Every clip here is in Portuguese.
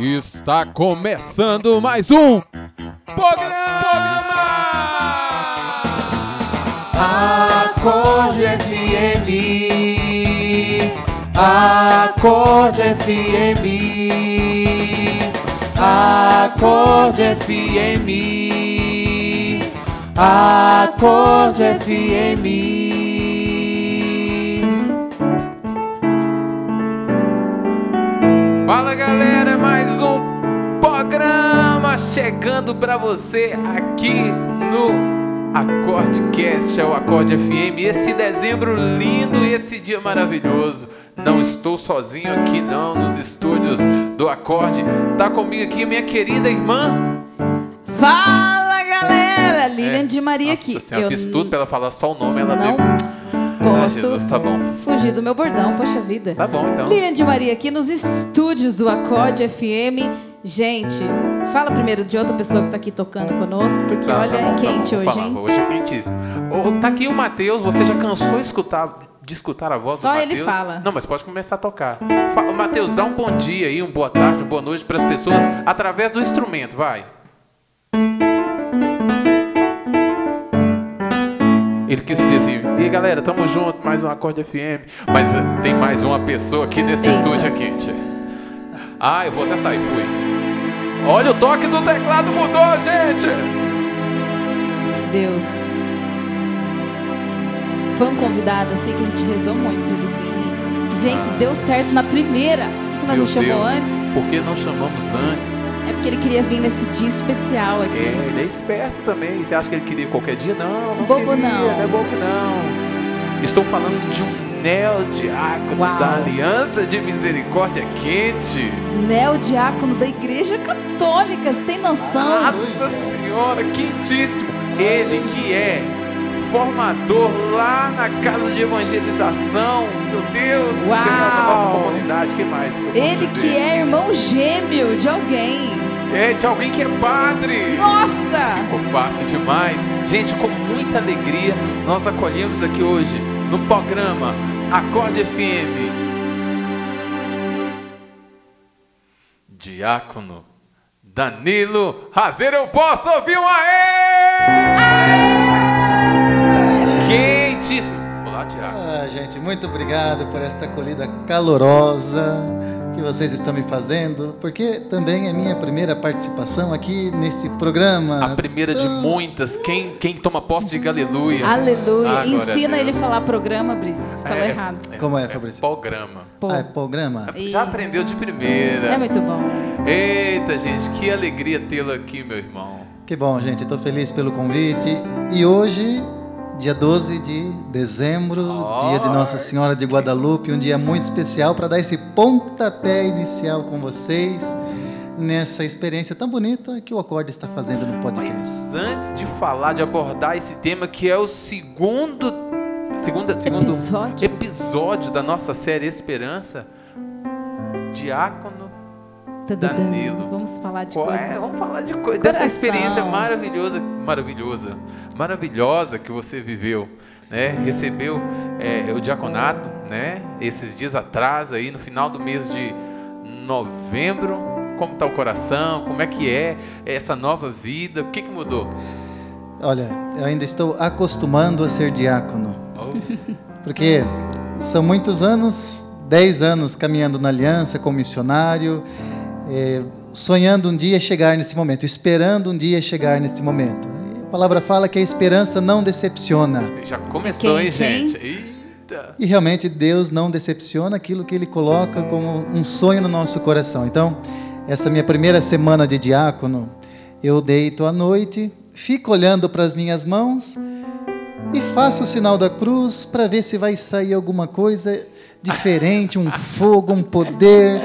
Está começando mais um programa! Acorde FM. Acorde FM. Acorde FM. Acorde FM. Fala galera, mais um programa chegando pra você aqui no Acordecast, é o Acorde FM. Esse dezembro lindo, esse dia maravilhoso. Não estou sozinho aqui não, nos estúdios do Acorde. Tá comigo aqui minha querida irmã. Fala galera, Lilian É, de Maria Nossa aqui. senhora, Eu fiz tudo pra ela falar só o nome, ela não deu. Posso Jesus, tá bom. fugir do meu bordão, poxa vida. Tá bom então. Lilian de Maria aqui nos estúdios do Acorde FM. Gente, fala primeiro de outra pessoa que tá aqui tocando conosco, porque Tá, olha, tá bom, é tá quente bom, vou hoje, falar, hein? Hoje é quentíssimo. Ô, tá aqui o Matheus, você já cansou de escutar, de escutar a voz Só do ele Matheus? fala. Não, mas pode começar a tocar. Fa Matheus, dá um bom dia aí, uma boa tarde, uma boa noite para as pessoas através do instrumento, vai. Ele quis dizer assim, e aí galera, tamo junto, mais um Acorde FM. Mas eh, tem mais uma pessoa aqui nesse Eita. estúdio é quente. Ah, eu vou até sair, fui. Olha o toque do teclado mudou, gente! Deus. Foi um convidado assim que a gente rezou muito pra ele vir. Gente, deu certo na primeira. Por que, que nós Ah. Meu não chamou Deus, antes? Por que não chamamos antes? É porque ele queria vir nesse dia especial aqui. É, ele é esperto também. Você acha que ele queria qualquer dia? Não, não Bobo queria, não. não é bobo não. Estou falando de um neodiácono Uau. da Aliança de Misericórdia Quente. Neodiácono da Igreja Católica, você tem noção? Nossa Senhora, quentíssimo. Ele que é formador lá na casa de evangelização. Meu Deus do céu, Uau. Nossa comunidade. que mais que Ele que é irmão gêmeo de alguém. É, de alguém que é padre. Nossa! Ficou fácil demais. Gente, com muita alegria, nós acolhemos aqui hoje no programa Acorde FM. Diácono Danilo Razeiro, eu posso ouvir um aê! Quentíssimo. Olá, Diácono. Gente, muito obrigado por esta acolhida calorosa que vocês estão me fazendo, porque também é minha primeira participação aqui nesse programa. A primeira de muitas. Quem, quem toma posse de aleluia. Aleluia. Ah, Ensina ele a falar programa, Brice. Falou É, errado. Como é, Fabrício? Programa. Pô, Ah, é programa? Já aprendeu de primeira. é muito bom. Eita, gente, que alegria tê-lo aqui, meu irmão. Que bom, gente, estou feliz pelo convite. E hoje, dia 12 de dezembro, Oh. dia de Nossa Senhora de Guadalupe, um dia muito especial para dar esse pontapé inicial com vocês nessa experiência tão bonita que o Acorde está fazendo no podcast. Mas antes de falar, de abordar esse tema, que é o segundo, segunda, segundo Episódio. episódio da nossa série Esperança, Diácono. Danilo. Vamos falar de Qual coisas. é? Vamos falar de coisa, dessa experiência maravilhosa, maravilhosa, maravilhosa que você viveu, né? Recebeu é, o diaconato, né? Esses dias atrás, aí no final do mês de novembro. Como está o coração? Como é que é essa nova vida? O que, que mudou? Olha, eu ainda estou acostumando a ser diácono. Oh, Porque são muitos anos, 10 anos caminhando na aliança como missionário, eh, sonhando um dia chegar nesse momento, esperando um dia chegar nesse momento. A palavra fala que a esperança não decepciona. já começou, hein, quente, hein? gente? Eita! E realmente Deus não decepciona aquilo que Ele coloca como um sonho no nosso coração. Então, essa minha primeira semana de diácono, eu deito à noite, fico olhando para as minhas mãos e faço o sinal da cruz para ver se vai sair alguma coisa diferente, um fogo, um poder.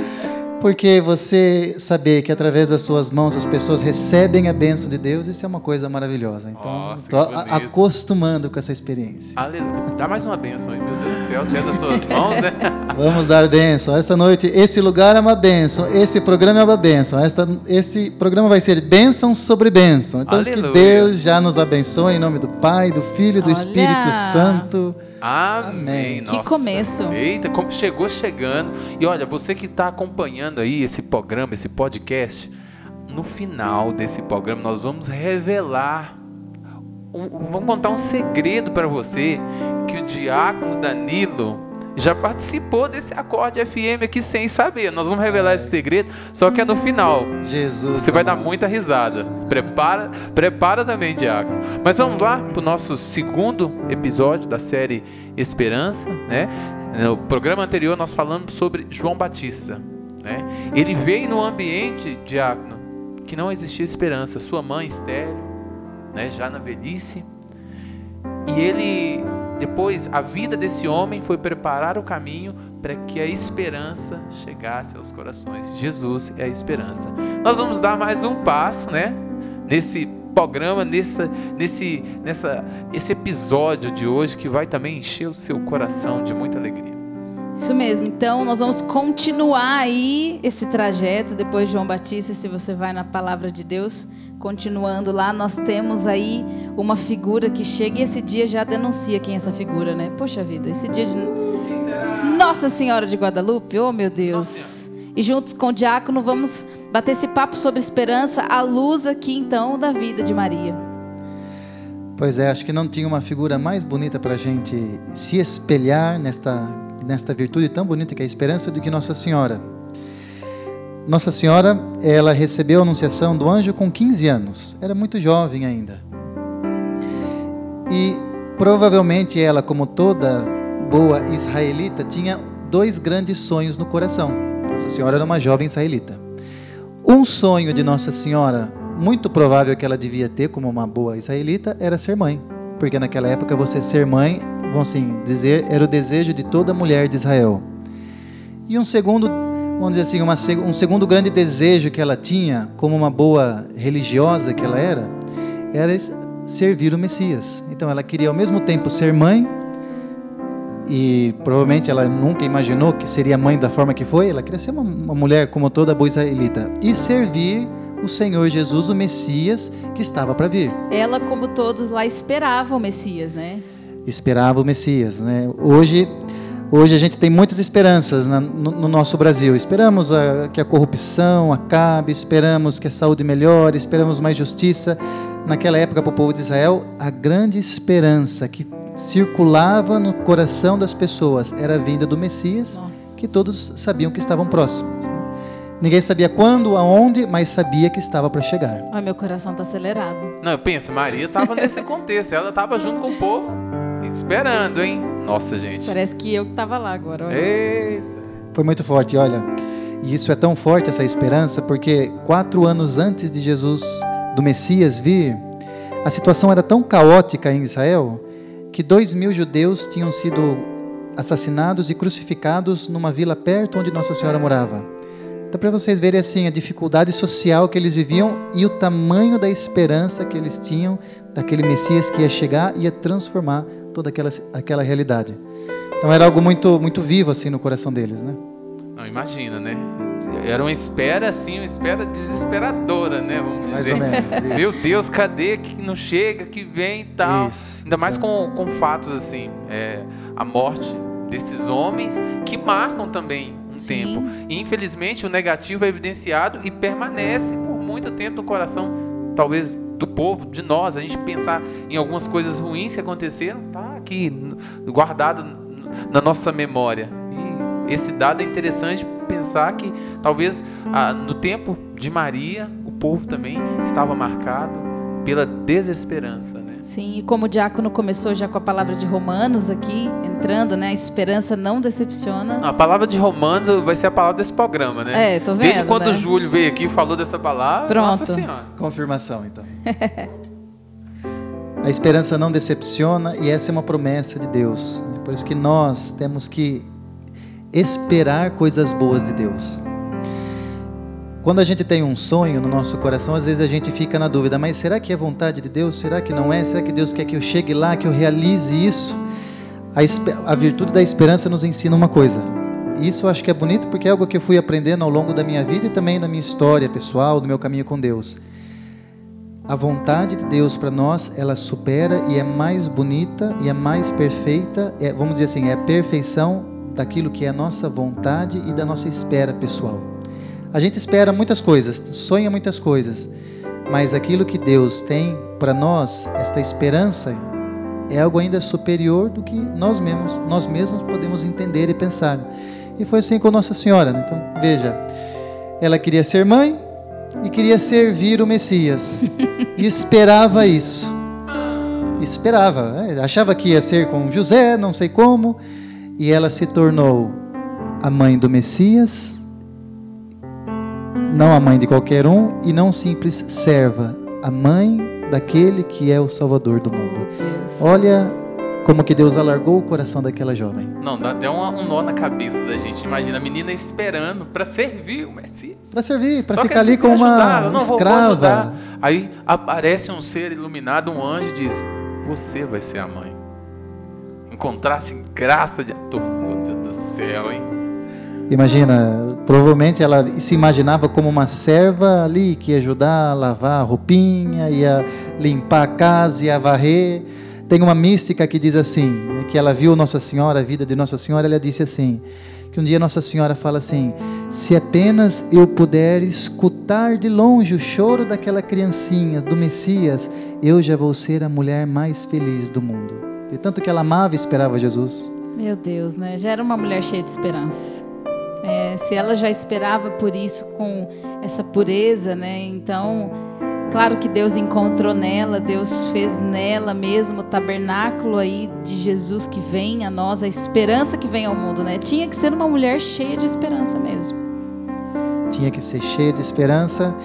Porque você saber que através das suas mãos as pessoas recebem a bênção de Deus, isso é uma coisa maravilhosa. Então, estou acostumando com essa experiência. Aleluia. Dá mais uma bênção aí, meu Deus do céu. Se é das suas mãos, né? Vamos dar bênção. Esta noite, esse lugar é uma bênção. Esse programa é uma bênção. Esta, esse programa vai ser bênção sobre bênção. Então, Aleluia. que Deus já nos abençoe em nome do Pai, do Filho e do Olha. Espírito Santo. Amém. Que começo. Eita, como chegou chegando. E olha, você que está acompanhando aí esse programa, esse podcast, no final desse programa nós vamos revelar, um- vamos contar um segredo para você que o diácono Danilo já participou desse acorde FM aqui sem saber. Nós vamos revelar esse segredo, só que é no final. Jesus. Você vai dar muita risada. Prepara, prepara também, Diácono. Mas vamos lá para o nosso segundo episódio da série Esperança, né? No programa anterior nós falamos sobre João Batista, né? Ele veio num ambiente, Diácono, que não existia esperança. Sua mãe estéril, né? Já na velhice. E ele, depois, a vida desse homem foi preparar o caminho para que a esperança chegasse aos corações. Jesus é a esperança. Nós vamos dar mais um passo, né? Nesse programa, nessa, nesse, nessa, esse episódio de hoje que vai também encher o seu coração de muita alegria. Isso mesmo. Então, nós vamos continuar aí esse trajeto depois de João Batista, se você vai na palavra de Deus, continuando lá, nós temos aí uma figura que chega e esse dia já denuncia quem é essa figura, né? Poxa vida, esse dia de Nossa Senhora de Guadalupe, oh meu Deus. E juntos com o diácono vamos bater esse papo sobre esperança à luz aqui então da vida de Maria. Pois é, acho que não tinha uma figura mais bonita para a gente se espelhar nesta, nesta virtude tão bonita que é a esperança do que Nossa Senhora. Nossa Senhora, ela recebeu a anunciação do anjo com 15 anos, era muito jovem ainda. E provavelmente ela, como toda boa israelita, tinha dois grandes sonhos no coração. Nossa Senhora era uma jovem israelita. Um sonho de Nossa Senhora, muito provável que ela devia ter como uma boa israelita, era ser mãe. Porque naquela época você ser mãe, vamos assim dizer, era o desejo de toda mulher de Israel. E um segundo, vamos dizer assim, uma, um segundo grande desejo que ela tinha, como uma boa religiosa que ela era, era servir o Messias. Então ela queria ao mesmo tempo ser mãe, e provavelmente ela nunca imaginou que seria mãe da forma que foi, ela queria ser uma, uma mulher como toda boa israelita, e servir o Senhor Jesus, o Messias, que estava para vir. Ela, como todos lá, esperava o Messias, né? esperava o Messias. Né? Hoje, hoje a gente tem muitas esperanças na- no, no nosso Brasil. Esperamos a- que a corrupção acabe, esperamos que a saúde melhore, esperamos mais justiça. Naquela época, para o povo de Israel, a grande esperança que circulava no coração das pessoas era a vinda do Messias, Nossa. que todos sabiam que estavam próximos. Ninguém sabia quando, aonde, mas sabia que estava para chegar. Ai, meu coração tá acelerado. Não, pensa, Maria estava nesse contexto, ela estava junto com o povo, esperando, hein? Nossa, gente. Parece que eu que tava lá agora. olha. Eita. Foi muito forte, olha. E isso é tão forte, essa esperança, porque quatro anos antes de Jesus, do Messias vir, a situação era tão caótica em Israel que dois mil judeus tinham sido assassinados e crucificados numa vila perto onde Nossa Senhora morava. Então, para vocês verem assim a dificuldade social que eles viviam e o tamanho da esperança que eles tinham daquele Messias que ia chegar e ia transformar toda aquela, aquela realidade. Então era algo muito muito vivo assim no coração deles, né? Não, imagina, né? Era uma espera, assim, uma espera desesperadora, né? Vamos Mais dizer. ou menos. Meu Deus, cadê que não chega, que vem e tal? Isso, Ainda mais com, com fatos assim, é, a morte desses homens que marcam também Sim. tempo. E infelizmente o negativo é evidenciado e permanece por muito tempo no coração, talvez do povo, de nós. A gente pensar em algumas coisas ruins que aconteceram, tá aqui guardado na nossa memória. E esse dado é interessante pensar que talvez ah, no tempo de Maria o povo também estava marcado pela desesperança, né? Sim, e como o diácono começou já com a palavra de Romanos aqui, entrando, né? A esperança não decepciona. A palavra de Romanos vai ser a palavra desse programa, né? É, tô vendo. Desde quando né? o Júlio veio aqui e falou dessa palavra, Pronto. nossa senhora. Confirmação, então. A esperança não decepciona e essa é uma promessa de Deus. né? Por isso que nós temos que esperar coisas boas de Deus. Quando a gente tem um sonho no nosso coração, às vezes a gente fica na dúvida, mas será que é vontade de Deus? Será que não é? Será que Deus quer que eu chegue lá, que eu realize isso? A, a virtude da esperança nos ensina uma coisa. Isso eu acho que é bonito porque é algo que eu fui aprendendo ao longo da minha vida e também da minha história pessoal, do meu caminho com Deus. a vontade de Deus para nós, ela supera e é mais bonita e é mais perfeita, é, vamos dizer assim, é a perfeição daquilo que é a nossa vontade e da nossa espera pessoal. A gente espera muitas coisas, sonha muitas coisas, mas aquilo que Deus tem para nós, esta esperança, é algo ainda superior do que nós mesmos, nós mesmos podemos entender e pensar. E foi assim com Nossa Senhora. Né? Então, veja, ela queria ser mãe e queria servir o Messias. e esperava isso. Esperava. Né? Achava que ia ser com José, não sei como. E ela se tornou a mãe do Messias, não a mãe de qualquer um, e não simples serva, a mãe daquele que é o Salvador do mundo. Olha como que Deus alargou o coração daquela jovem. Não, dá até um, um nó na cabeça da gente. Imagina a menina esperando para servir o Messias. Para servir, para ficar ali como uma não, escrava. Vou, vou Aí aparece um ser iluminado, um anjo e diz: Você vai ser a mãe. Um contraste graça de ator. Meu Deus do céu, hein? Imagina, provavelmente ela se imaginava como uma serva ali que ia ajudar a lavar a roupinha, ia limpar a casa, ia varrer. Tem uma mística que diz assim, que ela viu Nossa Senhora, a vida de Nossa Senhora, ela disse assim, que um dia Nossa Senhora fala assim: "Se apenas eu puder escutar de longe o choro daquela criancinha, do Messias, eu já vou ser a mulher mais feliz do mundo". E tanto que ela amava e esperava Jesus. Meu Deus, né? Já era uma mulher cheia de esperança. É, se ela já esperava por isso com essa pureza, né? Então Claro que Deus encontrou nela, Deus fez nela mesmo o tabernáculo aí de Jesus que vem a nós, a esperança que vem ao mundo, né? Tinha que ser uma mulher cheia de esperança mesmo. Tinha que ser cheia de esperança